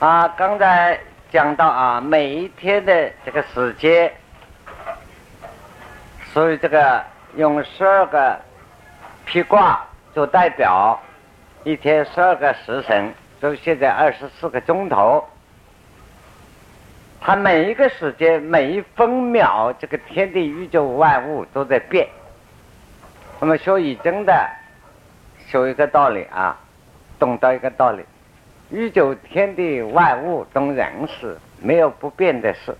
啊，刚才讲到啊，每一天的这个时间，所以这个用十二个披挂做代表，一天十二个时辰，就现在二十四个钟头。它每一个时间，每一分秒，这个天地宇宙万物都在变。我们学易经的，学一个道理啊，懂得一个道理。宇宙天地万物都人事，没有不变的事。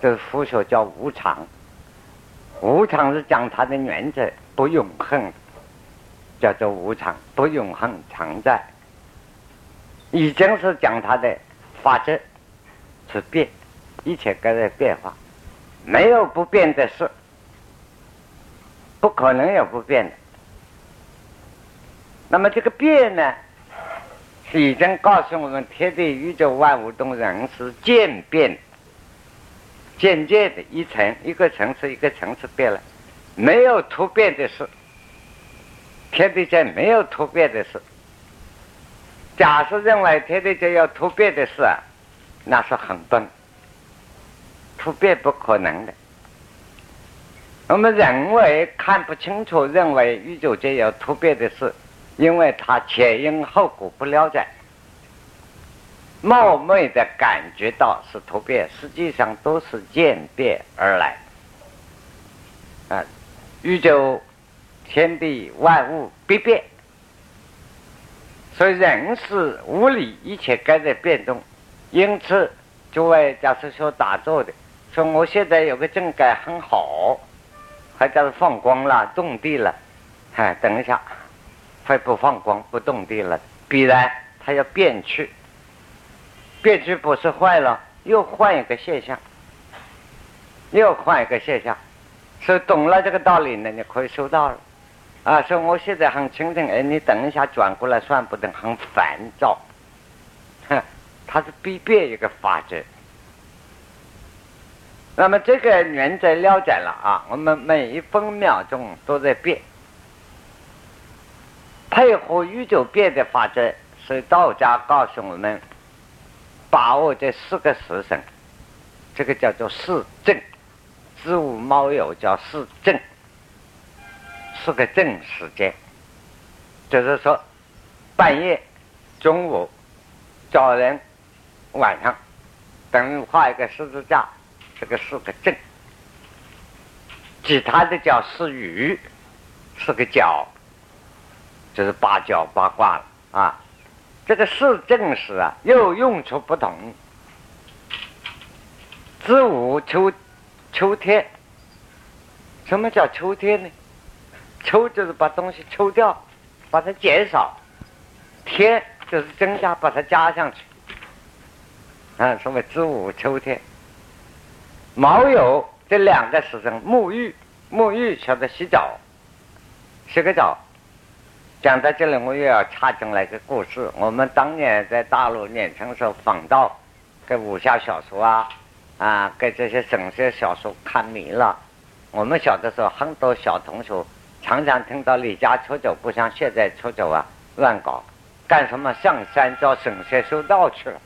这是佛学叫无常。无常是讲它的原则不永恒，叫做无常不永恒常在。已经是讲它的法则是变，一切都在变化，没有不变的事，不可能有不变的。那么这个变呢？已经告诉我们，天地宇宙万物中人是渐变，渐渐的一层一个层次一个层次变了，没有突变的事。天地间没有突变的事。假设认为天地间有突变的事啊，那是很笨，突变不可能的。我们人为看不清楚，认为宇宙间有突变的事。因为他前因后果不了解，冒昧的感觉到是突变，实际上都是渐变而来。啊，宇宙天地万物必变，所以人是无理一切该在变动。因此，诸位假设说打坐的，说我现在有个正感很好，还叫做放光了，种地了，哎，等一下。会不放光不动地了，必然它要变去，变去不是坏了，又换一个现象，又换一个现象，所以懂了这个道理呢，你可以收到了，啊，说我现在很清静，哎，你等一下转过来算不等，很烦躁，哼，它是必变一个法则。那么这个原则了解了啊，我们每一分秒钟都在变。配合宇宙变的法则，所以道家告诉我们，把握这四个时辰，这个叫做四正，子午卯酉叫四正，四个正时间，就是说半夜、中午、早晨、晚上，等于画一个十字架，这个四个正，其他的叫四余，四个角。就是八角八卦了啊！这个四正时啊，又用处不同。子午秋秋天，什么叫秋天呢？秋就是把东西抽掉，把它减少；天就是增加，把它加上去。啊，什么子午秋天。卯酉这两个时辰，沐浴沐浴晓得洗澡，洗个澡。讲到这里，我又要插进来个故事。我们当年在大陆年轻时候，仿到给武侠小说啊，啊，给这些神仙小说看迷了。我们小的时候，很多小同学常常听到离家出走，不像现在出走啊，乱搞，干什么上山找神仙修道去了，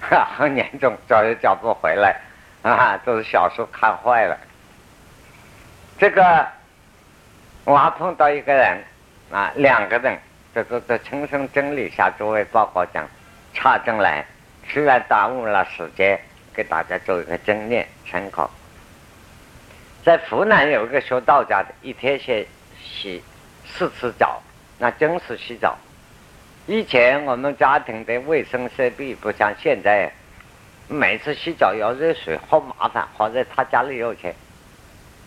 哈，很严重，找也找不回来，啊，都是小说看坏了。这个我还碰到一个人。啊，两个人，这个这亲身整理下作为报告讲，插进来，虽然耽误了时间，给大家做一个经验参考。在湖南有一个学道家的，一天先洗四次澡，那真是洗澡。以前我们家庭的卫生设备不像现在，每次洗澡要热水，好麻烦。好在他家里有钱，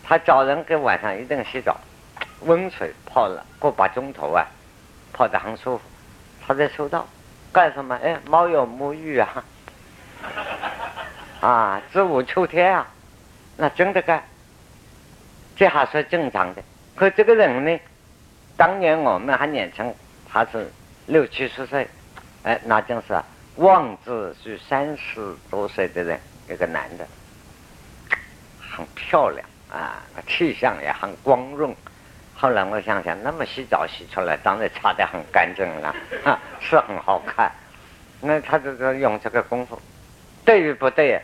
他找人给晚上一定洗澡。温水泡了个把钟头啊，泡得很舒服。他在收到干什么？哎，猫有沐浴啊，啊，子午秋天啊，那真的干，这还是正常的。可这个人呢，当年我们还年轻，他是六七十岁，哎，那就是望子是三十多岁的人，一个男的，很漂亮啊，气象也很光润。后来我想想，那么洗澡洗出来，当然擦得很干净了，哈，是很好看。那他就是用这个功夫，对与不对，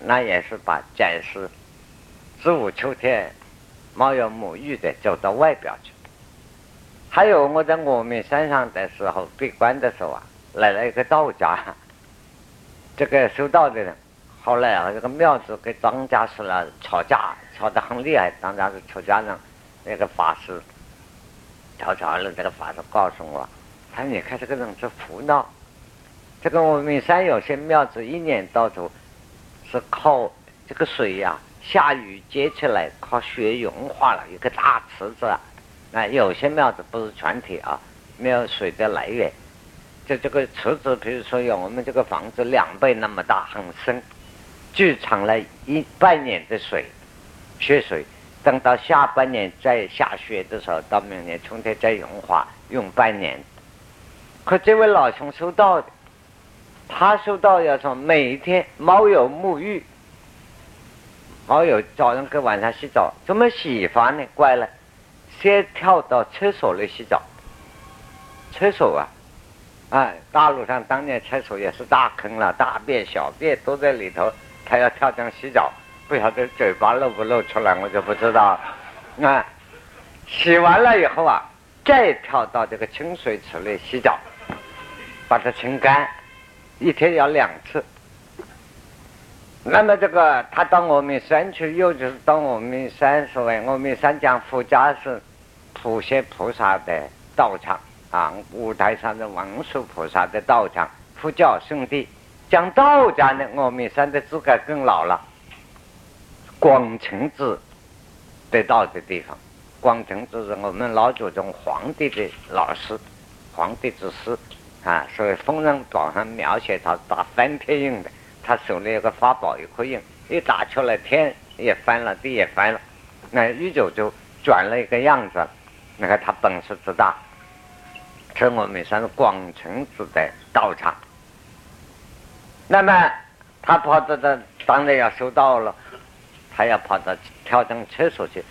那也是把展示子午秋天没有沐浴的走到外表去。还有我在峨眉山上的时候闭关的时候啊，来了一个道家，这个修道的人，后来啊这个庙子跟张家师了吵架，吵得很厉害，张家是出家人，那个法师。吵吵了，这个法师告诉我，他说：“你看这个人是胡闹。这个峨眉山有些庙子一年到头是靠这个水呀，下雨接起来，靠雪融化了一个大池子啊。那有些庙子不是全体啊，没有水的来源。就这个池子，比如说有我们这个房子两倍那么大，很深，聚藏了一半年的水，雪水。”等到下半年再下雪的时候，到明年春天再融化，用半年。可这位老兄收到的，他收到要说每一天猫有沐浴，猫有早上跟晚上洗澡，怎么洗法呢？怪了，先跳到厕所里洗澡。厕所啊，哎，大陆上当年厕所也是大坑了，大便小便都在里头，他要跳江洗澡。不晓得嘴巴露不露出来，我就不知道。啊，洗完了以后啊，再跳到这个清水池里洗澡，把它清干，一天要两次。那么这个他到峨眉山去，又就是到峨眉山，所谓峨眉山讲佛家是普贤菩萨的道场啊，五台山的文殊菩萨的道场，佛教圣地。讲道家呢，峨眉山的资格更老了。广成子得到的地方，广成子是我们老祖宗皇帝的老师，皇帝之师啊，所以《封神榜》上描写他打翻天印的，他手里有个法宝一颗印，一打出来天也翻了，地也翻了，那宇宙就转了一个样子。你看他本事之大，是我们算是广成子的道场。那么他跑到这，当然要收到了。他要跑到跳进厕所去，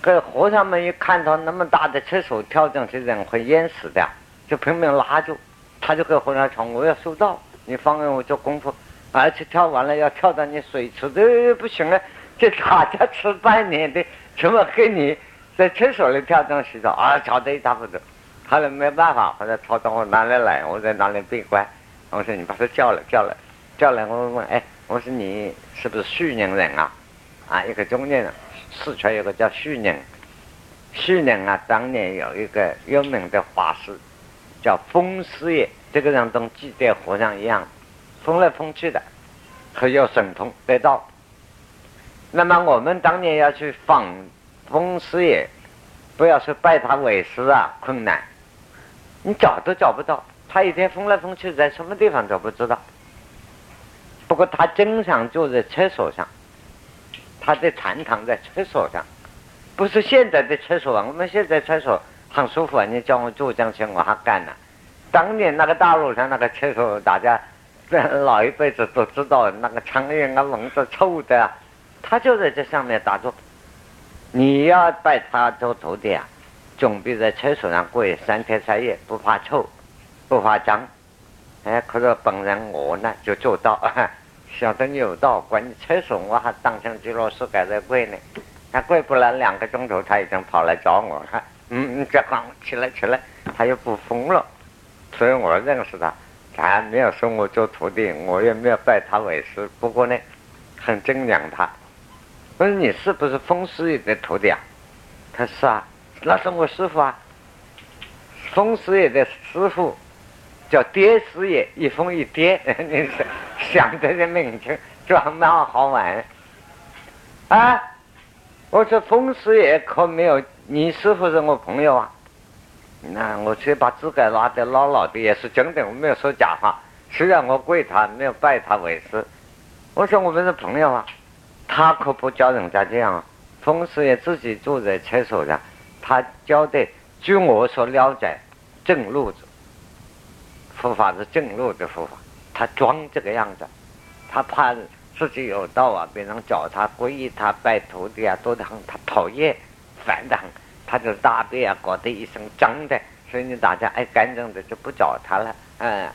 可和尚们一看到那么大的厕所，跳进去人会淹死的，就拼命拉住。他就跟和尚讲：“我要收到，你放任我做功夫，而且跳完了要跳到你水池的，不行了，这大家吃半年的，怎么给你在厕所里跳进洗澡啊？吵得一塌糊涂。后来没办法，后来跑到我哪里来？我在哪里闭关？我说你把他叫来，叫来，叫来。我问：哎，我说你是不是虚宁人啊？啊，一个中年人，四川有个叫虚宁，虚宁啊，当年有一个有名的法师，叫风师爷，这个人跟祭奠和尚一样，疯来疯去的，很有神通得道。那么我们当年要去访风师爷，不要说拜他为师啊，困难，你找都找不到，他一天疯来疯去，在什么地方都不知道。不过他经常坐在厕所上。他在禅堂在厕所上，不是现在的厕所啊！我们现在厕所很舒服啊！你叫我做这些我还干呢。当年那个大路上那个厕所，大家 老一辈子都知道，那个苍蝇啊、蚊子臭的。他就在这上面打坐。你要拜他做徒弟啊，总比在厕所上跪三天三夜，不怕臭，不怕脏。哎，可是本人我呢就做到。晓得你有道，关于厕所我还当成吉罗斯盖在跪呢，他跪不了两个钟头，他已经跑来找我，了，嗯，嗯，这刚起来起来，他又不疯了，所以我认识他，他没有收我做徒弟，我也没有拜他为师，不过呢，很敬仰他。我说你是不是风师爷的徒弟啊？他是啊，那是我师傅啊，风师爷的师傅。叫爹师爷，一封一爹，你想这个名称就蛮好玩啊！我说风师爷可没有，你师傅是我朋友啊。那我去把自个拉得牢牢的，也是真的，我没有说假话。虽然我跪他，没有拜他为师，我说我们是朋友啊。他可不教人家这样啊。风师爷自己坐在厕所上，他教的，据我所了解，正路子。佛法是正路的佛法，他装这个样子，他怕自己有道啊，别人找他皈依他拜徒弟啊，多得很，他讨厌，烦得很，他就大便啊搞得一身脏的，所以你大家爱干净的就不找他了，嗯，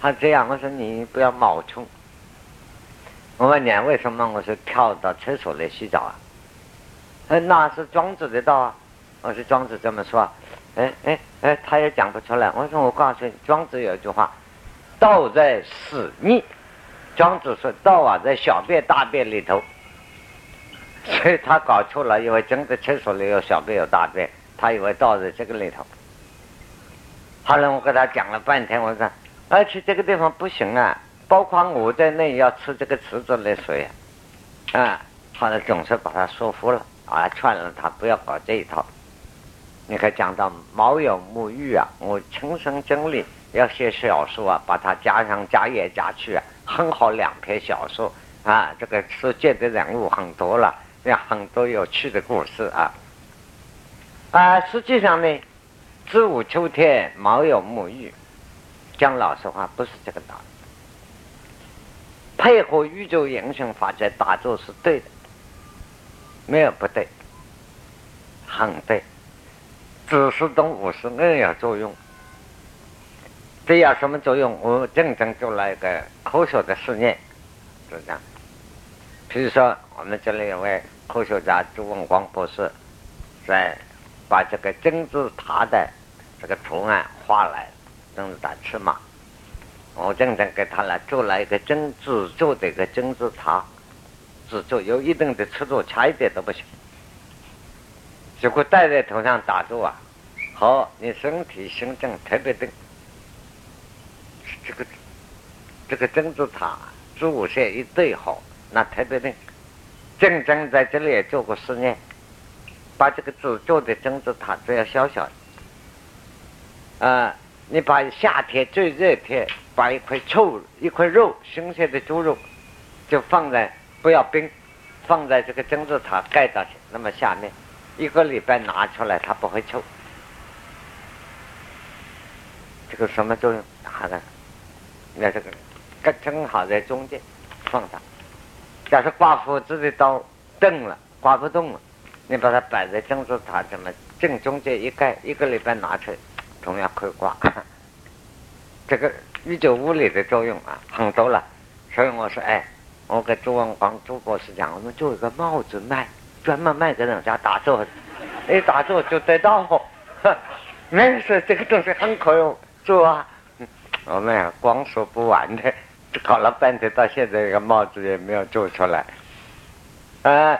他这样，我说你不要冒充。我问你为什么？我说跳到厕所来洗澡啊？那是庄子的道啊。我说庄子这么说，哎哎哎，他也讲不出来。我说我告诉你，庄子有一句话，道在屎逆。庄子说道啊，在小便大便里头。所以他搞错了，因为真的厕所里有小便有大便，他以为道在这个里头。后来我跟他讲了半天，我说，而且这个地方不行啊，包括我在内要吃这个池子的水啊。啊，后来总是把他说服了，啊，劝了他不要搞这一套。你还讲到毛有沐浴啊，我亲身经历，要写小说啊，把它加上加盐加去啊，很好两篇小说啊，这个世界的人物很多了。有很多有趣的故事啊！啊，实际上呢，子午秋天毛有沐浴，讲老实话不是这个道理。配合宇宙运行法则打坐是对的，没有不对，很对。只是动物是另有作用，这要什么作用？我真正做了一个科学的实验，就这样。比如说，我们这里有位科学家朱文光博士，在把这个金字塔的这个图案画来，金字塔尺码，我真正给他来做了一个真制作的一个金字塔，制作有一定的尺度，差一点都不行。如果戴在头上打坐啊，好，你身体心正特别定，这个这个金字塔主线一对好。那特别的，正正在这里也做过实验，把这个纸做的金字塔只要小小的，啊，你把夏天最热天把一块臭一块肉新鲜的猪肉，就放在不要冰，放在这个金字塔盖上去，那么下面一个礼拜拿出来它不会臭，这个什么作用？好的，那这个，刚正好在中间放上。假设刮胡子的刀钝了，刮不动了，你把它摆在金字塔这么正中间一盖，一个礼拜拿出来，同样可以刮。这个宇宙物理的作用啊，很多了。所以我说，哎，我跟朱文光朱博士讲，我们做一个帽子卖，专门卖给人家打坐，一打坐就得到。那是这个东西很可用做啊。我们光说不完的。搞了半天，到现在这个帽子也没有做出来，啊，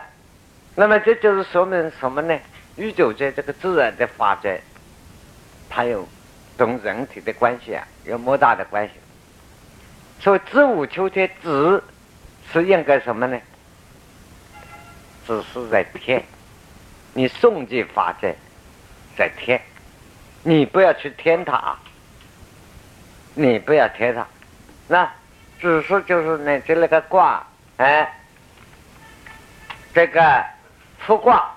那么这就是说明什么呢？宇宙在这个自然的发展，它有同人体的关系啊，有莫大的关系。所以子午秋天，子是应该什么呢？只是在天，你送进法则在天，你不要去添它，你不要添它，那。只是就是呢，就那个卦，哎，这个复卦，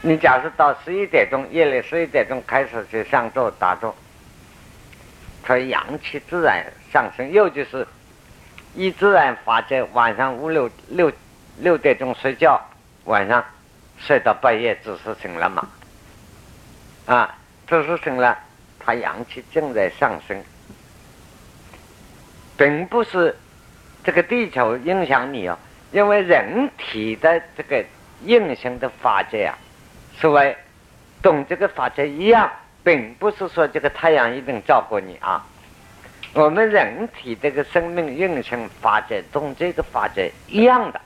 你假设到十一点钟，夜里十一点钟开始去上座打坐，它阳气自然上升，又就是一自然法则，晚上五六六六点钟睡觉，晚上睡到半夜只是醒了嘛，啊，只是醒了，它阳气正在上升。并不是这个地球影响你哦，因为人体的这个运行的法则啊，所谓懂这个法则一样，并不是说这个太阳一定照顾你啊。我们人体这个生命运行法则懂这个法则一样的，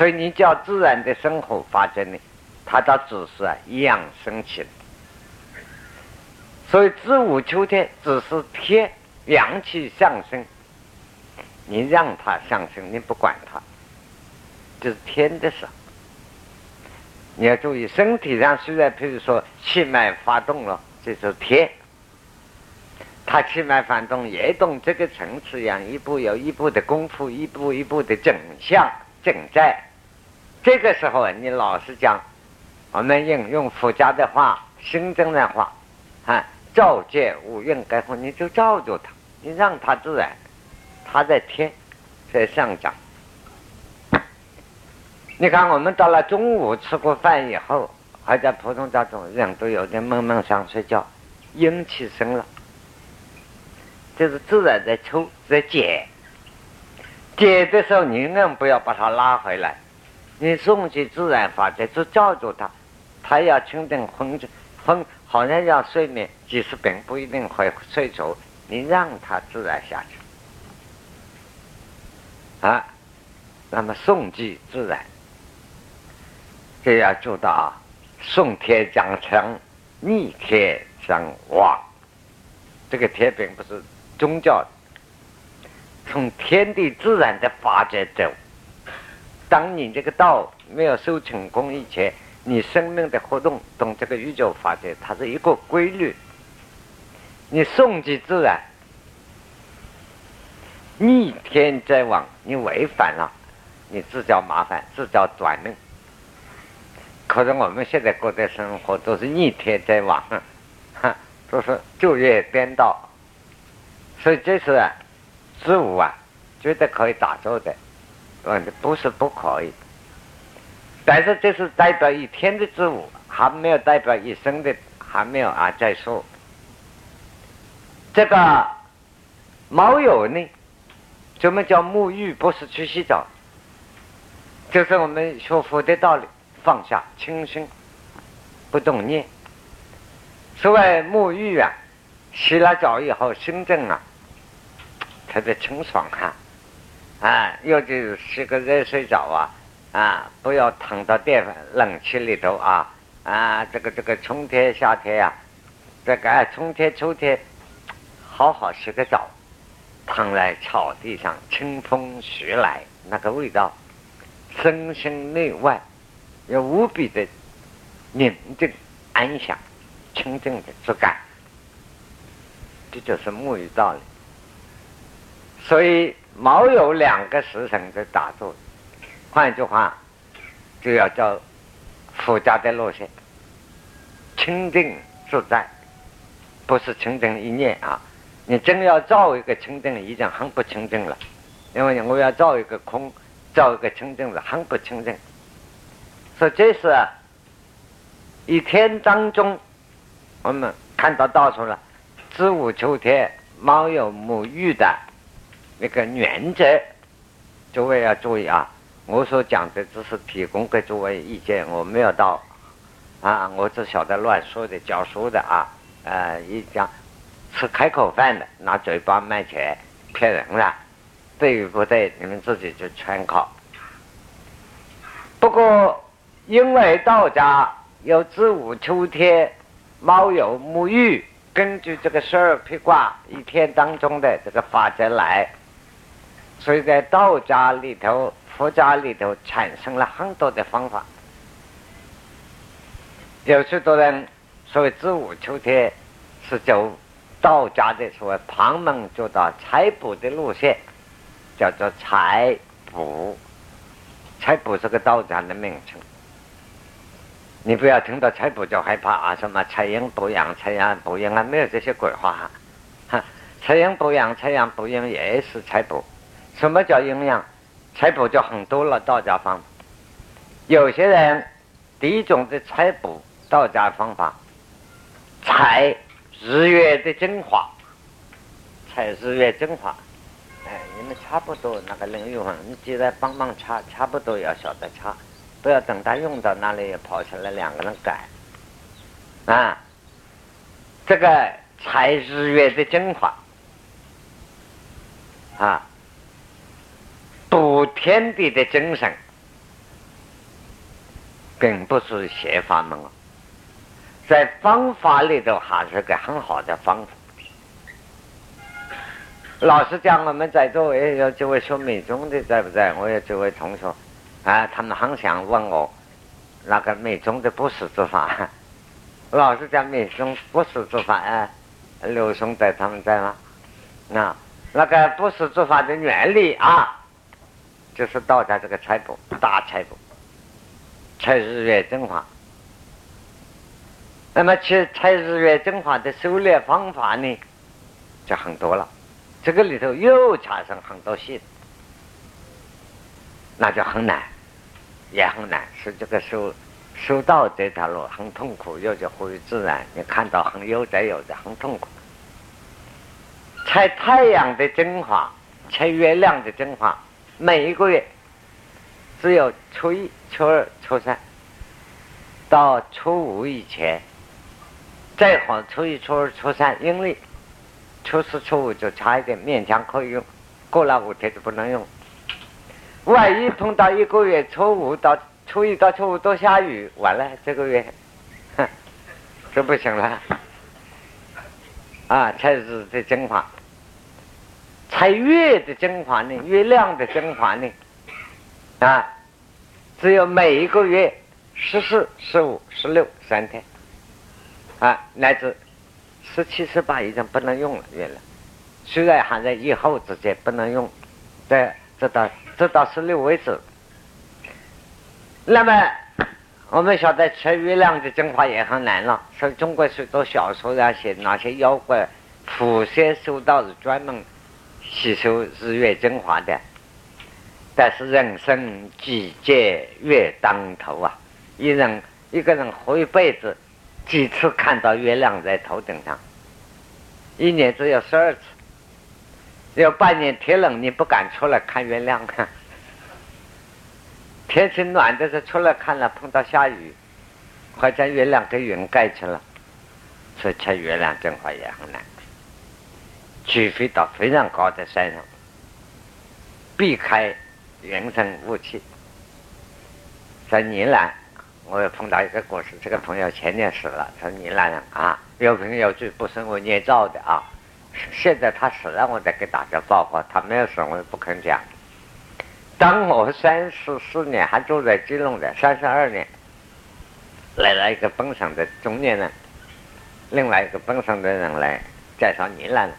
所以你叫自然的生活法则呢，它倒只是啊一样升起。所以子午秋天只是天。阳气上升，你让它上升，你不管它，就是天的事。你要注意，身体上虽然譬如说气脉发动了，这是天，它气脉发动也动这个层次一样，一步有一步的功夫，一步一步的整相正在。这个时候，你老实讲，我们应用佛家的话、心经的话，啊。照见五蕴该空，你就照着它，你让它自然，它在天，在上涨。你看，我们到了中午吃过饭以后，还在普通家中人都有点闷闷想睡觉，阴气生了，就是自然在抽，在解。解的时候，你永远不要把它拉回来，你送去自然法则，就罩住他，他要清定昏昏，好像要睡眠，其实并不一定会睡着。你让他自然下去啊。那么送即自然，就要做到送天将成，逆天将亡。这个天并不是宗教，从天地自然的法则走。当你这个道没有修成功以前，你生命的活动懂这个宇宙法则，它是一个规律。你顺其自然，逆天在往，你违反了，你自找麻烦，自找短命。可是我们现在过的生活都是逆天在往，哈。都是昼夜颠倒，所以这是啊，子午啊，绝对可以打坐的，嗯，不是不可以。但是这是代表一天的子午，还没有代表一生的，还没有啊。再说这个猫友呢，怎么叫沐浴？不是去洗澡，就是我们学佛的道理，放下清心，不动念。所谓沐浴啊，洗了澡以后，心正啊，特别清爽哈，啊，啊尤其是洗个热水澡啊，啊，不要躺到电冷气里头啊，啊，这个这个春天夏天呀，这个春天秋天，好好洗个澡，躺在草地上，清风徐来，那个味道，身心内外，有无比的宁静安详。清净的质感，这就是沐浴道理。所以毛有两个时辰的打坐，换句话，就要叫佛家的路线，清净自在，不是清净一念啊！你真要造一个清净，已经很不清净了，因为我要造一个空，造一个清净的很不清净。所以这是一天当中。我们看到到处了，子午秋天猫有沐浴的那个原则，诸位要注意啊！我所讲的只是提供给诸位意见，我没有到啊，我只晓得乱说的、教书的啊，呃，一讲吃开口饭的，拿嘴巴卖钱骗人的，对与不对，你们自己去参考。不过，因为道家有子午秋天。猫有沐浴，根据这个十二辟卦一天当中的这个法则来，所以在道家里头、佛家里头产生了很多的方法。有许多人所谓子午秋天是走道家的所谓旁门左道采补的路线，叫做采补。采补是个道家的名称。你不要听到采补就害怕啊！什么采阴补阳、采阳补阴啊？没有这些鬼话哈！采阴补阳、采阳补阴也是采补。什么叫阴阳？采补就很多了。道家方，有些人第一种的采补道家方法，采日月的精华，采日月精华。哎，你们差不多那个领域上，你记得帮忙查，差不多要晓得查。不要等他用到那里跑出来，两个人改啊！这个采日月的精华啊，补天地的精神，并不是邪法门啊，在方法里头还是个很好的方法。老实讲，我们在座也有几位学美中的在不在？我有几位同学。啊，他们很想问我，那个美中的不死之法，老是讲美中不死之法啊，刘兄在他们在吗？那那个不死之法的原理啊，就是道家这个财帛大财帛，采日月精华。那么去采日月精华的修炼方法呢，就很多了，这个里头又产生很多细。那就很难，也很难。是这个修修道这条路很痛苦，又叫回自然。你看到很悠哉悠哉，很痛苦。采太阳的精华，采月亮的精华，每一个月只有初一、初二、初三到初五以前，再好初一、初二、初三，因为初四、初五就差一点，勉强可以用，过了五天就不能用。万一碰到一个月初五到初一到初五都下雨，完了这个月，哼，就不行了。啊，才是的精华，才月的精华呢，月亮的精华呢，啊，只有每一个月十四、十五、十六三天，啊，乃至十七、十八已经不能用了月亮，虽然还在以后之间不能用，在直到直到十六为止。那么。我们晓得吃月亮的精华也很难了，所以中国许多小说上写哪些妖怪狐仙修道是专门吸收日月精华的。但是人生几劫月当头啊，一人一个人活一辈子，几次看到月亮在头顶上？一年只有十二次，有半年天冷你不敢出来看月亮看。天气暖的时候出来看了，碰到下雨，或者月亮给云盖去了，所以吃月亮精华也很难。起飞到非常高的山上，避开云层雾气。在尼兰，我又碰到一个故事，这个朋友前年死了，他尼兰人啊，有凭有据，不是我捏造的啊。现在他死了，我再给大家报告，他没有死，我也不肯讲。当我三十四年还住在基隆的，三十二年来了一个本省的中年人，另外一个本省的人来介绍你来了。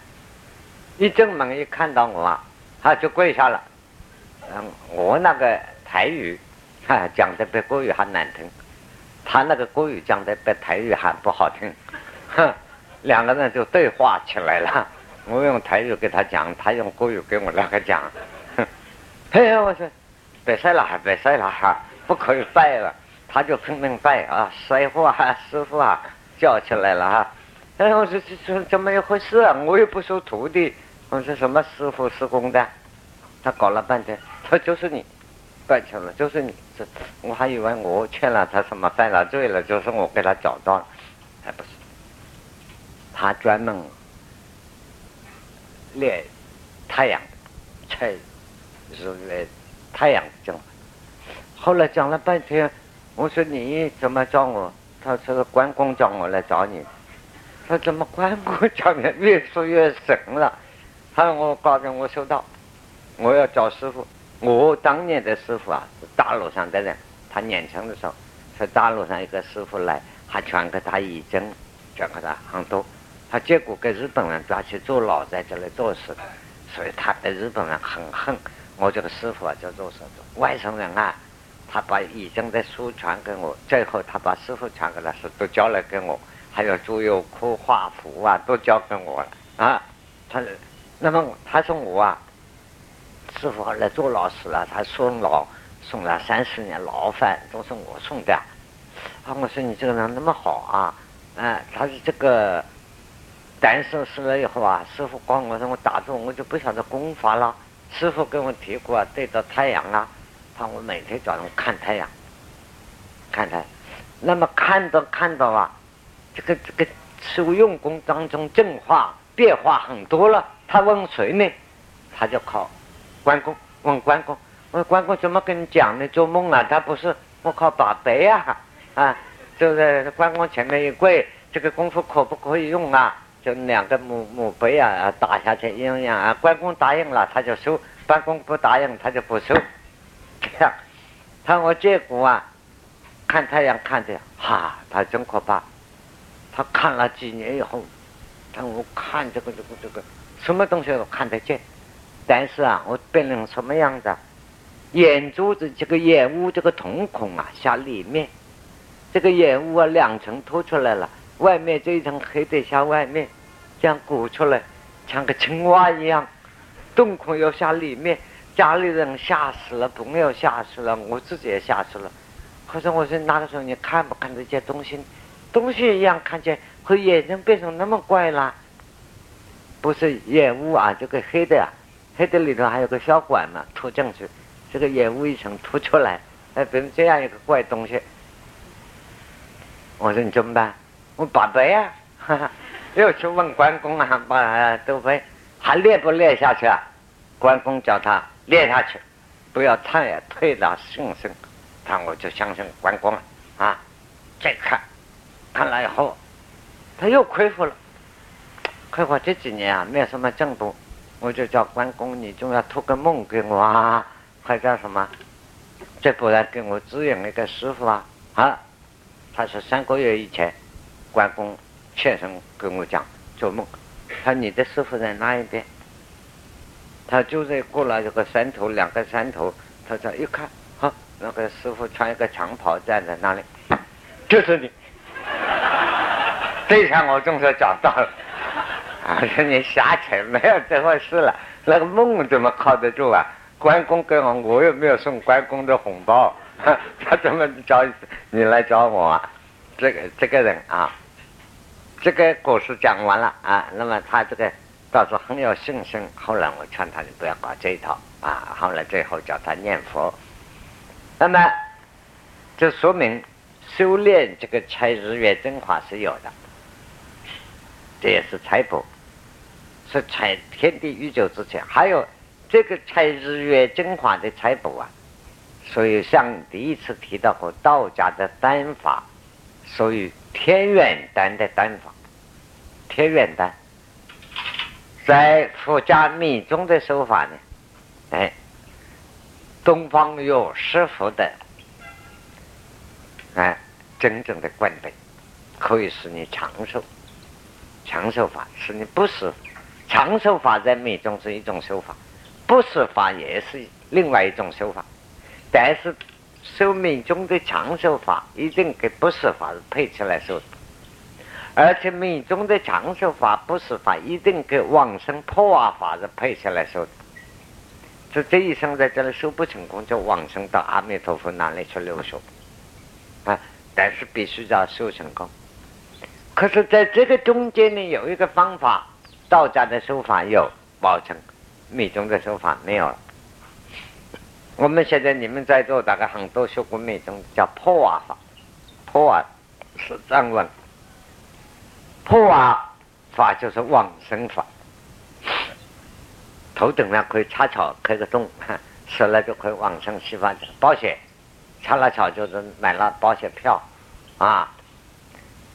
一进门一看到我，他就跪下了。嗯，我那个台语哈讲的比国语还难听，他那个国语讲的比台语还不好听，哼，两个人就对话起来了。我用台语给他讲，他用国语给我那个讲。哼嘿，我说，别晒了，别晒了哈，不可以拜了。他就拼命拜啊，师傅啊，师傅啊，叫起来了哈。哎，我说这这怎么一回事啊？我又不收徒弟，我说什么师傅施工的？他搞了半天，他就是你，办成了，就是你。这我还以为我欠了他什么犯了罪了，就是我给他找到了，还不是。他专门练太阳，才。是来太阳讲，后来讲了半天，我说你怎么找我？他说关公叫我来找你。他怎么关公叫你越说越神了？他说我告诉我收到，我要找师傅。我当年的师傅啊，是大陆上的人。他年轻的时候，是大陆上一个师傅来，还传给他医针，传给他很多。他结果给日本人抓去坐牢，在这里做事，所以他对日本人很恨。我这个师傅啊，叫做什么？外省人啊，他把以前的书传给我，最后他把师傅传给他书都交了给我，还有朱有库画符啊，都交给我了啊。他，那么他说我啊，师傅来做老师了，他送老送了三十年牢饭，都是我送的。啊，我说你这个人那么好啊，啊，他是这个，但是死了以后啊，师傅管我说我打坐，我就不晓得功法了。师傅跟我提过啊，对着太阳啊，他我每天早上看太阳，看太阳，那么看到看到啊，这个这个师傅用功当中正化变化很多了。他问谁呢？他就靠关公，问关公，问关公怎么跟你讲呢？做梦啊？他不是，我靠把杯啊啊，就在关公前面一跪，这个功夫可不可以用啊？就两个墓墓碑啊，打下去一样样啊。关公答应了，他就收；关公不答应，他就不收。这样，他我结果啊，看太阳看的哈，他真可怕。他看了几年以后，他我看这个这个这个什么东西都看得见，但是啊，我变成什么样子？眼珠子这个眼窝这个瞳孔啊，向里面，这个眼窝啊两层凸出来了。外面这一层黑的向外面，这样鼓出来，像个青蛙一样，洞孔又向里面。家里人吓死了，朋友吓死了，我自己也吓死了。可是我说那个时候你看不看得见东西？东西一样看见，可眼睛变成那么怪了。不是烟雾啊，这个黑的呀，黑的里头还有个小管嘛，吐进去，这个烟雾一层吐出来，哎，变成这样一个怪东西。我说你怎么办？我把背呀，又去问关公啊，把都背，还练不练下去啊？关公叫他练下去，不要太呀，退了信心。他我就相信关公了啊！再看，看了以后，他又恢复了。恢复这几年啊，没有什么进步，我就叫关公，你就要托个梦给我啊，快叫什么？再不然给我指引一个师傅啊！啊，他说三个月以前，关公先生跟我讲做梦，他说你的师傅在哪一边？他就在过了这个山头，两个山头，他说一看。那个师傅穿一个长袍站在那里，就是你。这一下我总算找到了。啊，说你瞎扯，没有这回事了。那个梦怎么靠得住啊？关公跟我，我又没有送关公的红包，他怎么找你来找我啊？这个这个人啊，这个故事讲完了啊。那么他这个倒是很有信心。后来我劝他，你不要搞这一套啊。后来最后叫他念佛。那么，这说明修炼这个拆日月真法是有的，这也是财宝，是拆天地宇宙之前，还有这个拆日月精华的财宝啊。所以像第一次提到过道家的丹法，属于天元丹的丹法，天元丹，在佛家密宗的手法呢，哎。东方有师傅的，哎，真正的灌顶，可以使你长寿。长寿法是你不死，长寿法在密宗是一种修法，不死法也是另外一种修法。但是修密宗的长寿法一定跟不死法是配起来修的，而且密宗的长寿法、不死法一定跟往生破瓦法是配起来修的。这这一生在这里修不成功，就往生到阿弥陀佛那里去留学啊！但是必须要修成功。可是，在这个中间呢，有一个方法，道家的手法有保存，密宗的手法没有了。我们现在你们在座大概很多学过密宗，叫破瓦法，破瓦是藏文，破瓦法就是往生法。头顶上可以插草，开个洞，死了就可以往生西方去。保险，插了草就是买了保险票，啊，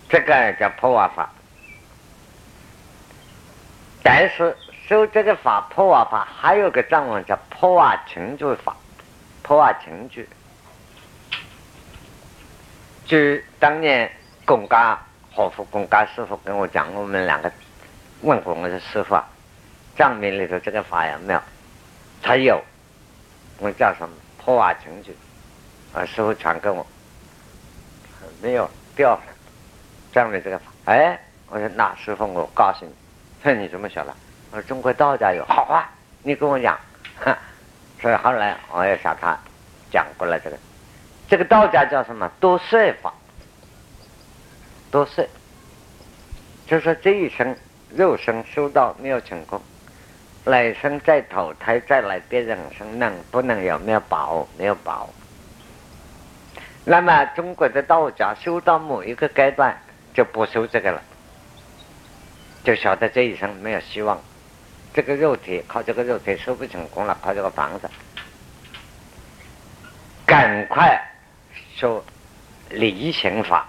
这个叫破瓦法。但是修这个法破瓦法，还有个藏文叫破瓦群聚法，破瓦群聚。据当年龚家和夫龚家师傅跟我讲，我们两个问过我的师傅。啊。藏名里头这个法有没有？才有，我叫什么破瓦成句，啊，师傅传给我，没有掉藏的这个法。哎，我说那师傅，我告诉你，说你怎么晓得？我说中国道家有，好啊，你跟我讲。所以后来我也向他讲过了这个，这个道家叫什么？多色法，多色，就说这一生肉身修道没有成功。来生再投胎再来别人生能不能有没有把握？没有把握。那么中国的道家修到某一个阶段就不修这个了，就晓得这一生没有希望，这个肉体靠这个肉体修不成功了，靠这个房子，赶快修离行法，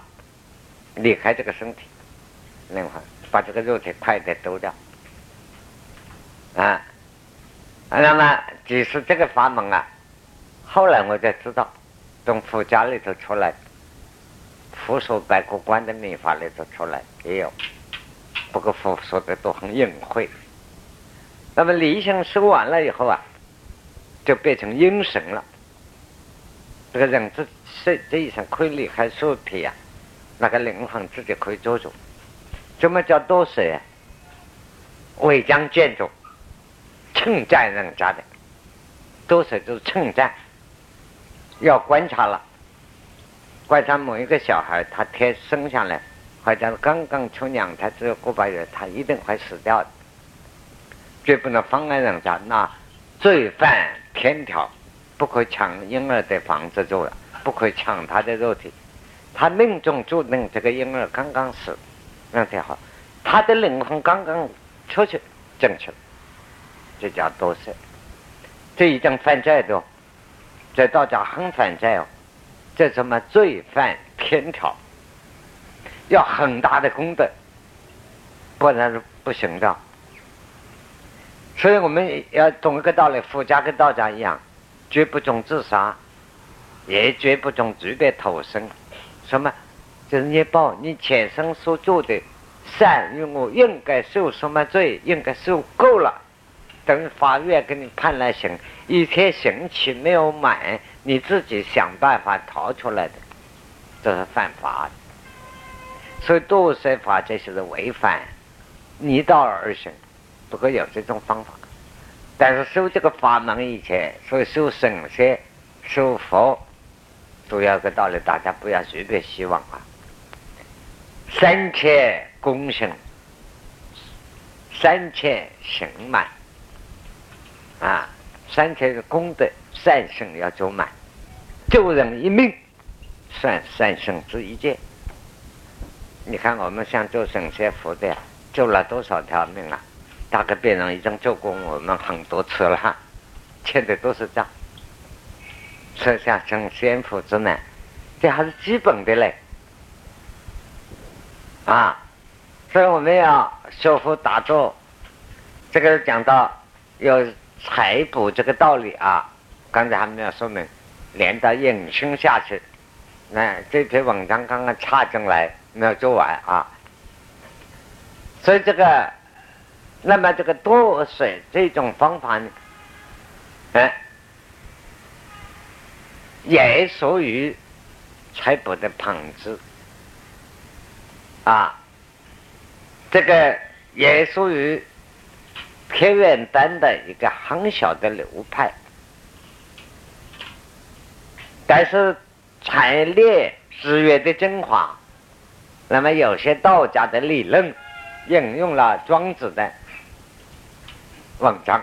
离开这个身体，另外把这个肉体快点丢掉。啊，那么即使这个法门啊，后来我才知道，从佛家里头出来，佛说白骨观的秘法里头出来也有，不过佛说的都很隐晦。那么理想说完了以后啊，就变成阴神了。这个人这这这一生可以离开肉体啊，那个灵魂自己可以做主。什么叫多水啊？违章建筑。称赞人家的，多少都是称赞。要观察了，观察某一个小孩，他天生下来，或者刚刚出娘胎只有个把月，他一定会死掉的。绝不能妨碍人家。那罪犯天条，不可以抢婴儿的房子住了，不可以抢他的肉体。他命中注定这个婴儿刚刚死，那才好。他的灵魂刚刚出去进去，这叫多事。这已经犯罪的，这道家很犯罪哦。这什么罪犯天条，要很大的功德，不然是不行的。所以我们要懂一个道理：佛家跟道家一样，绝不重自杀，也绝不重随便投生。什么？就是你报，你前生所做的善与恶，应该受什么罪？应该受够了，等法院给你判了刑，一天刑期没有满，你自己想办法逃出来的，这是犯法的。所以堕色法这些是违反逆道而行，不过有这种方法。但是受这个法门以前，所以受神仙、受佛。主要个道理，大家不要随便希望啊！三千功行，三千行满啊！三千是功德善行要走满，救人一命算三生之一件。你看我们像做神仙佛的，救了多少条命啊？大概别人已经救过我们很多次了，欠的都是账。设下成先佛之难，这还是基本的嘞，啊！所以我们要修复打坐，这个讲到要采补这个道理啊。刚才还没有说明，连到引申下去。那这篇文章刚刚插进来，没有做完啊。所以这个，那么这个多水这种方法呢，哎。也属于财帛的旁支啊，这个也属于偏远丹的一个很小的流派，但是采炼日月的精华，那么有些道家的理论引用了庄子的文章，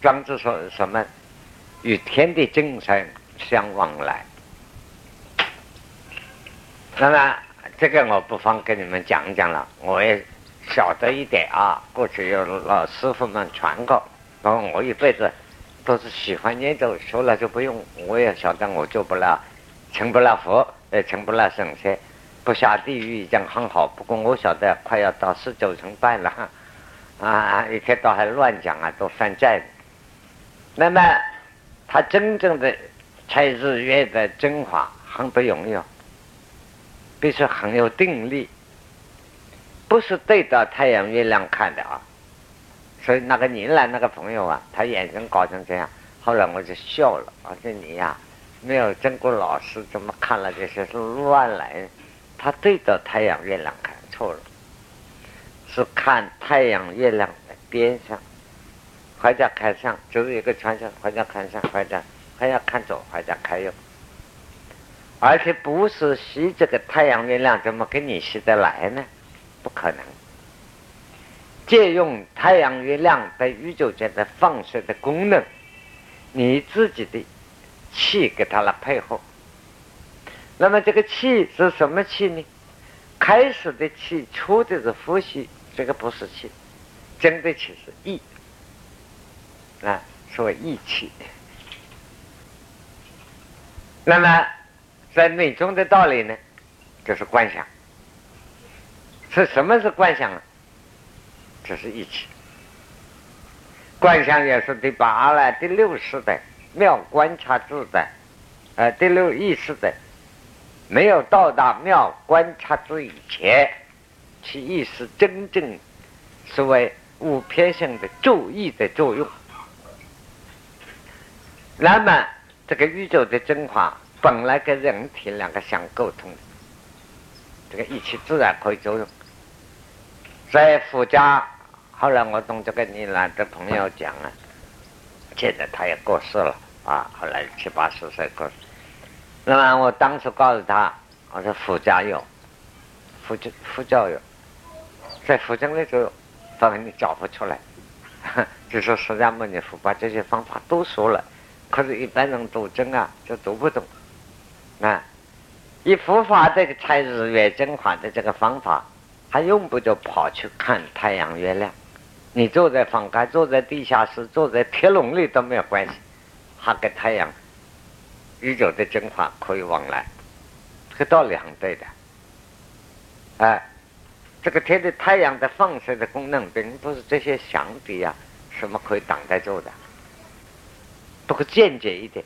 庄子说什么与天地精神。相往来，那么这个我不妨跟你们讲讲了。我也晓得一点啊，过去有老师傅们传过，然后我一辈子都是喜欢念咒，说了就不用。我也晓得我做不了，成不了佛，也成不了神仙，不下地狱已经很好。不过我晓得快要到十九层半了，啊，一天到还乱讲啊，都犯债。那么他真正的。才日月的精华很不容易哦，必须很有定力，不是对着太阳月亮看的啊。所以那个宁兰那个朋友啊，他眼睛搞成这样，后来我就笑了。我说你呀，没有经过老师，怎么看了这些是乱来？他对着太阳月亮看错了，是看太阳月亮的边上，或者看上，就是一个圈圈，或者看上，或者。还要看左，还要看右，而且不是吸这个太阳月亮，怎么跟你吸得来呢？不可能。借用太阳月亮在宇宙间的放射的功能，你自己的气给它来配合。那么这个气是什么气呢？开始的气出的是呼吸，这个不是气，真的气是意啊，所谓意气。那么，在内中的道理呢，就是观想。是什么是观想啊？这是一起。观想也是第八了，第六识的妙观察智的，呃，第六意识的，没有到达妙观察智以前，其意识真正是为无偏性的注意的作用。那么。这个宇宙的真华本来跟人体两个相沟通，这个一起自然可以作用。在佛家，后来我同这个尼兰的朋友讲啊，现在他也过世了啊，后来七八十岁过世。那么我当时告诉他，我说佛家有，佛教佛教有，在佛经里头，反正你找不出来，就说释迦牟尼佛把这些方法都说了，可是一般人读经啊就读不懂。啊，以佛法这个才日月精华的这个方法，还用不着跑去看太阳月亮。你坐在房间，坐在地下室，坐在铁笼里都没有关系，还跟太阳宇宙的精华可以往来，这个道理很对的。哎，这个天的太阳的放射的功能，并不是这些墙壁啊什么可以挡得住的。不过间接一点，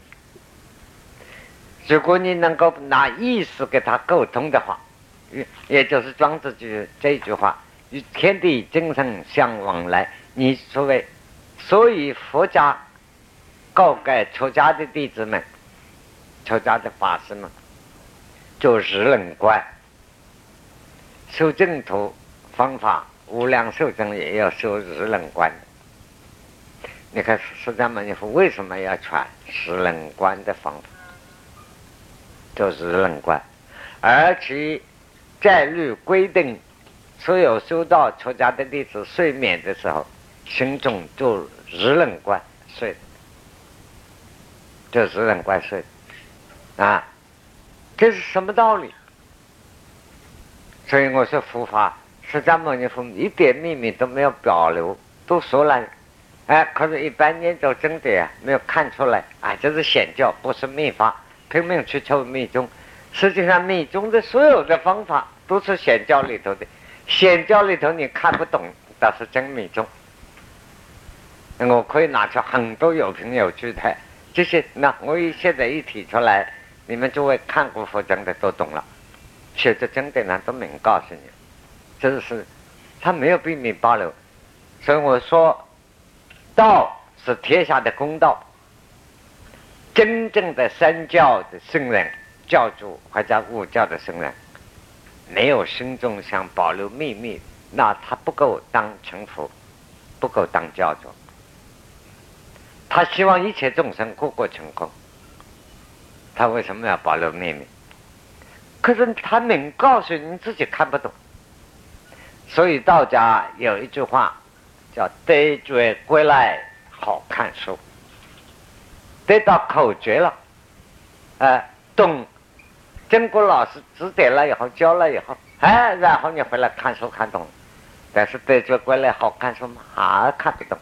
如果你能够拿意识跟他沟通的话，也也就是庄子句这句话。与天地精神相往来，你所谓，所以佛家告诫出家的弟子们、出家的法师们，做日轮观，修净土方法，无量寿经也要修日轮观。你看释迦牟尼佛为什么要传日轮观的方法？就是日轮观，而且在律规定。所有修道出家的弟子睡眠的时候，心中就日轮观睡，就日轮观睡，啊，这是什么道理？所以我说佛法，释迦牟尼佛一点秘密都没有保留，都说了，哎，可是，一般念咒真的啊，没有看出来，啊，这是显教，不是秘法，拼命去求密宗，实际上密宗的所有的方法都是显教里头的。显教里头你看不懂，但是真密宗，我可以拿出很多有凭有据的这些。那我一现在一提出来，你们诸位看过佛经的都懂了，写着经典呢都明告诉你，这是他没有秘密保留。所以我说，道是天下的公道，真正的三教的圣人、教主或者五教的圣人。没有心中想保留秘密，那他不够当臣服，不够当教主。他希望一切众生个个成功，他为什么要保留秘密？可是他明告诉你自己看不懂。所以道家有一句话叫“得罪归来好看书”，得到口诀了，哎，懂。经过老师指点了以后，教了以后，哎，然后你回来看书看懂，但是得觉归来好看书吗？还看不懂。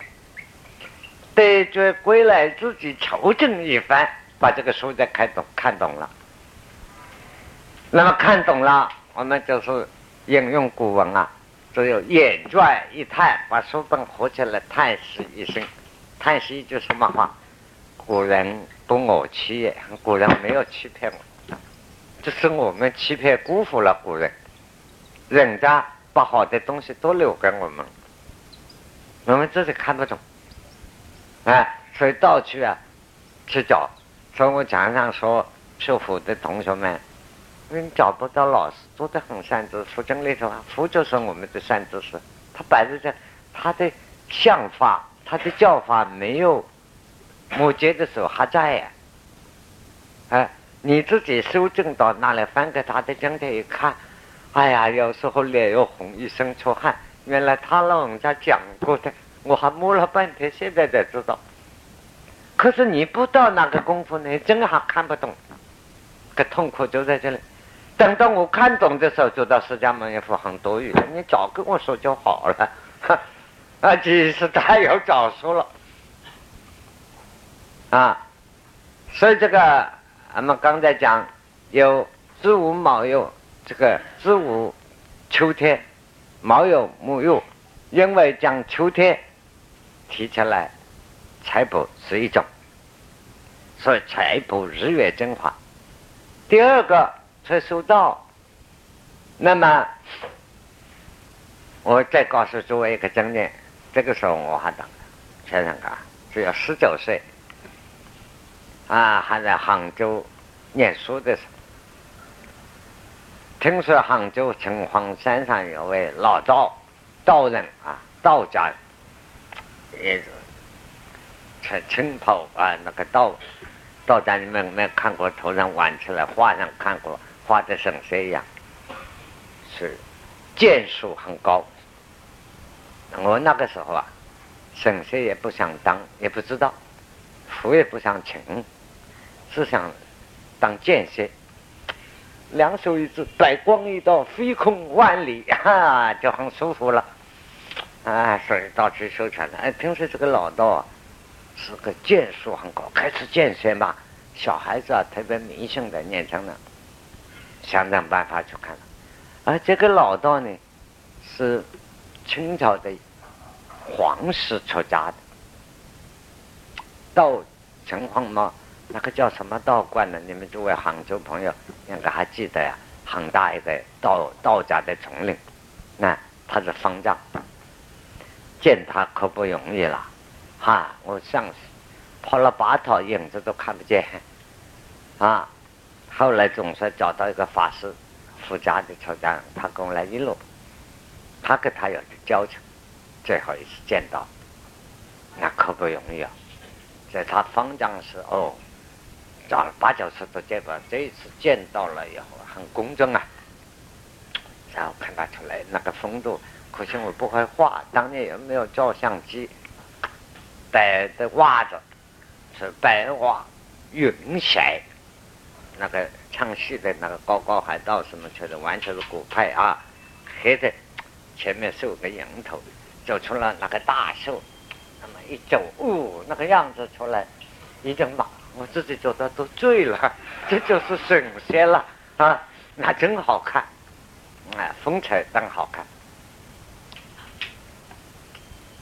得觉归来自己求证一番，把这个书再看懂，看懂了。那么看懂了，我们就是引用古文啊，只有眼转一叹，把书本合起来，叹息一声。叹息一句什么话？古人不我欺也，古人没有欺骗我。这是我们欺骗、辜负了古人，人家把好的东西都留给我们，我们自己看不懂，哎，所以到处啊去找。所以我常常说，学佛的同学们，你找不到老师，做的很善知识。佛经里头啊，佛就是我们的善知识，他摆在这，他的想法、他的教法没有末节的时候还在呀，哎。你自己修正到那里，翻给他的经典一看，哎呀，有时候脸又红，一身出汗。原来他老人家讲过的，我还摸了半天，现在才知道。可是你不到那个功夫，你真还看不懂。个痛苦就在这里。等到我看懂的时候，就到释迦牟尼佛很多余了。你早跟我说就好了。啊，其实他有早说了。啊，所以这个。那么刚才讲有子午卯酉，这个子午秋天，卯酉木酉，因为将秋天提起来，财补是一种，所以财补日月精华。第二个才收到，那么我再告诉诸位一个经验，这个时候我还等，想想看，只有十九岁。啊，还在杭州念书的时候，听说杭州城隍山上有位老道道人啊，道家，也是穿青袍啊，那个道道家你们没看过，头上挽起来，画上看过，画的神仙一样，是剑术很高。我那个时候啊，神仙也不想当，也不知道，福也不想请，只想当剑仙。两手一指，白光一道，飞空万里，哈，就很舒服了。啊，所以到处收传的。哎，听说这个老道啊，是个剑术很高，开始剑仙吧。小孩子啊，特别迷信的，念成了，想想办法去看了。而这个老道呢，是清朝的皇室出家的，到城隍庙那个叫什么道观呢？你们诸位杭州朋友应该还记得呀，很大一个道道家的丛林，那他是方丈。见他可不容易了，哈！我上跑了八套，影子都看不见，啊！后来总算找到一个法师，富家的出家人，他跟我来一路，他跟他有交情，最后一次见到，那可不容易啊！在他方丈时哦，找了八九次都见不到，这一次见到了以后很公正啊，然后看他出来那个风度。可惜我不会画，当年也没有照相机？白的袜子是白袜云鞋，那个唱戏的那个高高海盗什么去的，完全是古派啊。黑的前面是有个蝇头，走出了那个大树，那么一走，哦，那个样子出来，一阵马，我自己觉得都醉了，这就是神仙了啊！那真好看，哎，风采真好看。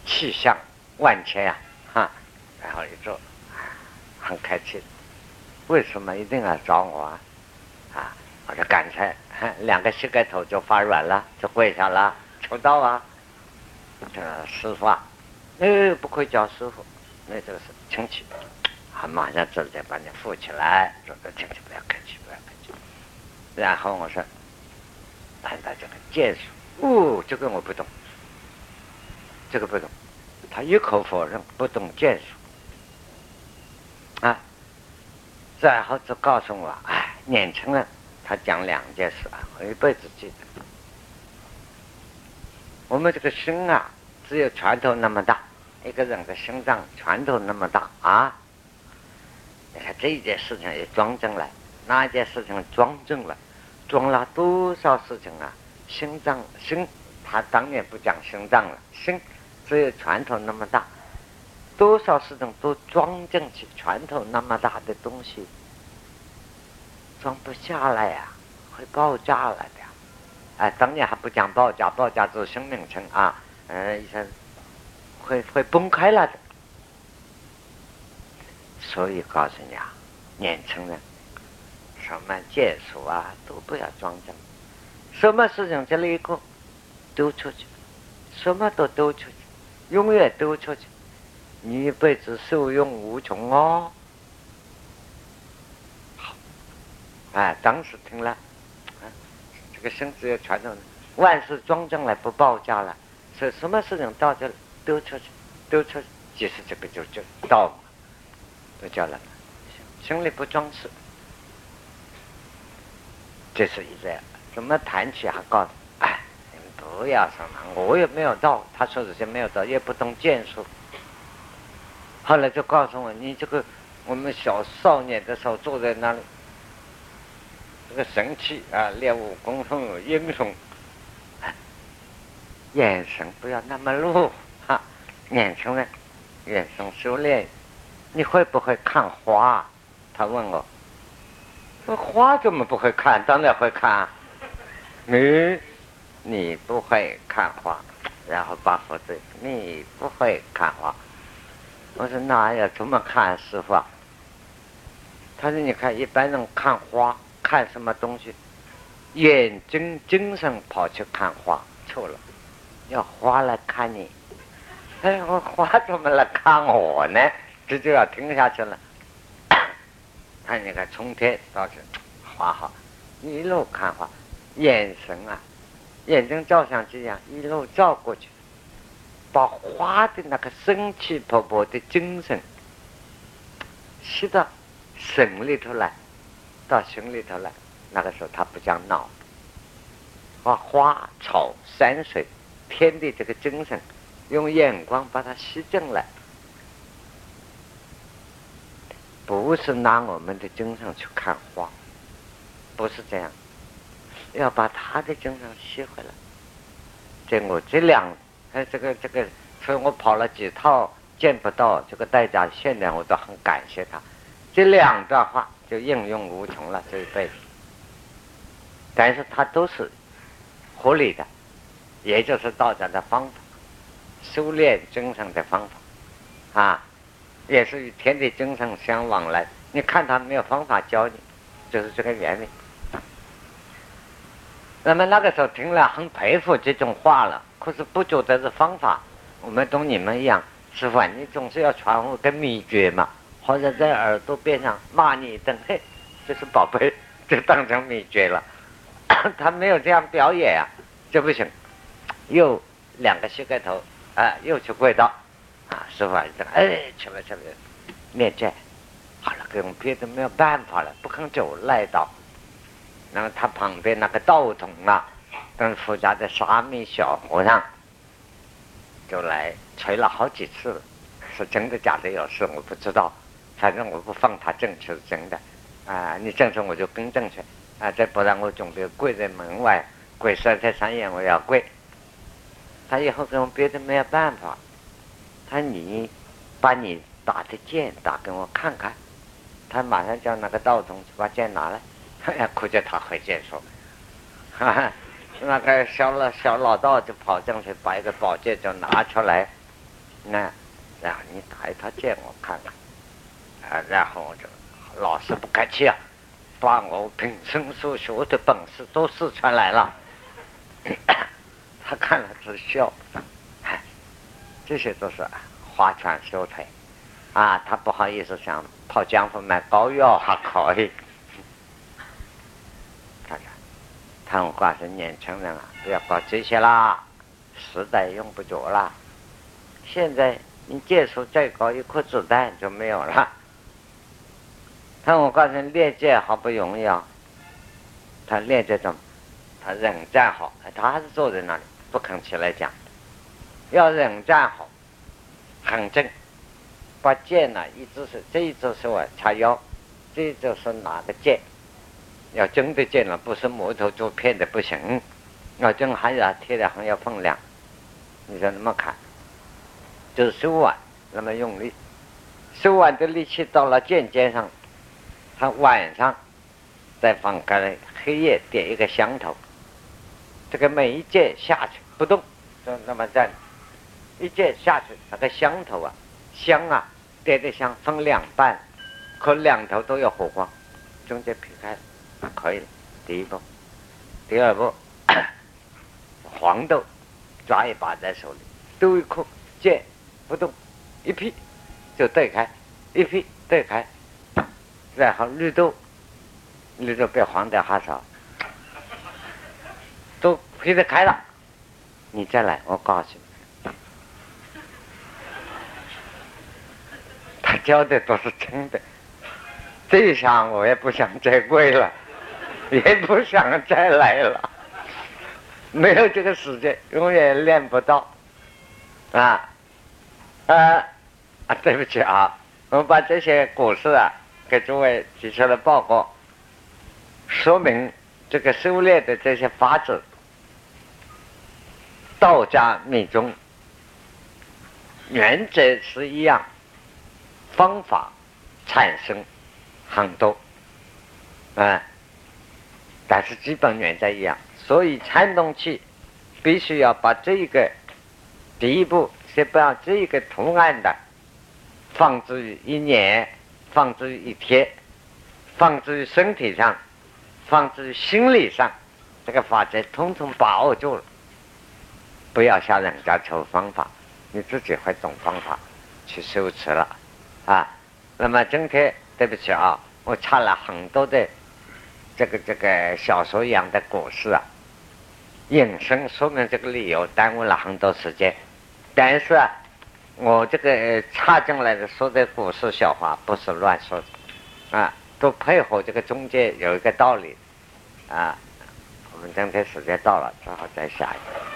气象万千呀，哈，然后一坐，很开心。为什么一定要找我啊？啊，我说刚才两个膝盖头就发软了，就跪下了，求道啊。这师傅啊，哎，不会叫师傅，那就是亲戚，他马上直接把你扶起来，说个亲戚不要客气，不要客气。然后我说，谈到这个剑术，哦，这个我不懂。这个不懂，他一口否认不懂剑术啊。然后就告诉我，哎，年轻人，他讲两件事啊，我一辈子记得。我们这个心啊，只有拳头那么大，一个人的心脏拳头那么大啊。你看这一件事情也装正了，那件事情装正了，装了多少事情啊？心脏心，他当年不讲心脏了，心。只有拳头那么大，多少事情都装进去。拳头那么大的东西装不下来呀，会爆炸了的。哎，当年还不讲爆炸，爆炸是生命称啊。嗯，医生会会崩开了的。所以告诉你啊，年轻人，什么剑术啊都不要装正，什么事情这里一个丢出去，什么都丢出去。永远丢出去，你一辈子受用无穷哦。哎，当时听了，这个身子要传承，万事庄正了，不报价了，所以什么事情到这丢出去，丢出去，其实这个就就到，不叫了，心里不装饰，这是一个，怎么谈起还告诉。不要什么，我也没有到。他说这些没有到，也不懂剑术。后来就告诉我，你这个我们小少年的时候坐在那里，这个神气啊，练武功很有英雄，眼神不要那么露哈。年轻人，眼神修炼，你会不会看花？他问我，说花怎么不会看？当然会看，你。你不会看花，然后把佛子，你不会看花。我说那要怎么看师傅？他说你看一般人看花看什么东西，眼睛精神跑去看花，错了，要花来看你。哎，我花怎么来看我呢？这就要听下去了。看你看春天倒是花好，一路看花，眼神啊。眼睛照相机一样，一路照过去，把花的那个生气勃勃的精神吸到神里头来，到心里头来。那个时候他不讲脑，把花草山水天地这个精神用眼光把它吸进来，不是拿我们的经上去看花，不是这样，要把他的精神吸回来。这我这两，哎，这个这个，所以我跑了几套，见不到这个代价现在，我都很感谢他。这两段话就应用无穷了这一辈子，但是它都是合理的，也就是道家的方法，修炼精神的方法，啊，也是与天地精神相往来。你看他没有方法教你，就是这个原理。那么那个时候听了很佩服这种话了，可是不觉得是方法。我们同你们一样，师傅，你总是要传我个秘诀嘛，或者在耳朵边上骂你一顿，嘿，这是宝贝，就当成秘诀了。他没有这样表演啊，这不行。又两个膝盖头啊，又去跪倒啊，师傅啊，哎，去了去了，念债，好了，给我们别的没有办法了，不肯走，赖倒。然后他旁边那个道童啊，跟富家的沙弥小和尚，就来催了好几次，是真的假的有事我不知道，反正我不放他正是真的，啊，你进去我就更正确，啊，再不然我准备跪在门外，跪三天三夜我要跪。他以后跟我别的没有办法，他你把你打的剑打给我看看，他马上叫那个道童去把剑拿来。哎呀，估计他会接受。哈哈，那个小老小老道就跑进去，把一个宝剑就拿出来，那，然后你打一套剑我看看，啊，然后我就老师不客气啊，把我平生所学的本事都使出来了。他看了直笑，这些都是花拳绣腿，啊，他不好意思想跑江湖卖膏药还可以。他们话是年轻人啊，不要搞这些啦，时代用不着啦。现在你接触再高一颗子弹就没有了。他我告诉你，练剑好不容易啊。他练这种，他忍站好，他还是坐在那里不肯起来讲。要忍站好，很正，把剑呢一只手，这一只手啊叉腰，这一只手拿个剑。要真的见了，不是木头做片的不行，要真还要贴的很有分量。你说怎么看？就是手腕那么用力，手腕的力气到了剑尖上，他晚上再放个黑夜点一个香头，这个每一剑下去不动，就那么站一剑下去，那个香头啊，香啊，点的香分两半，可两头都有火光，中间劈开。可以了，第一步，第二步，黄豆抓一把在手里，豆一颗剑不动，一劈就对开，一劈对开，然后绿豆，绿豆比黄豆还少，都劈得开了，你再来，我告诉你，教的都是真的，这一下我也不想再跪了。也不想再来了，没有这个时间，永远练不到，啊，啊，啊，对不起啊，我把这些故事啊给诸位提出来报告，说明这个修炼的这些法子，道家密宗原则是一样，方法产生很多，啊。但是基本原则一样，所以参动器必须要把这一个第一步先把这一个图案的放置于一年，放置于一天，放置于身体上，放置于心理上，这个法则统统把握住了。不要向人家求方法，你自己会懂方法去修持了啊。那么今天对不起啊，我插了很多的。这个这个小说一样的故事啊，引申说明这个理由耽误了很多时间，但是啊，我这个插进来的说的故事笑话不是乱说的，啊，都配合这个中间有一个道理，啊，我们今天时间到了，只好再下一个。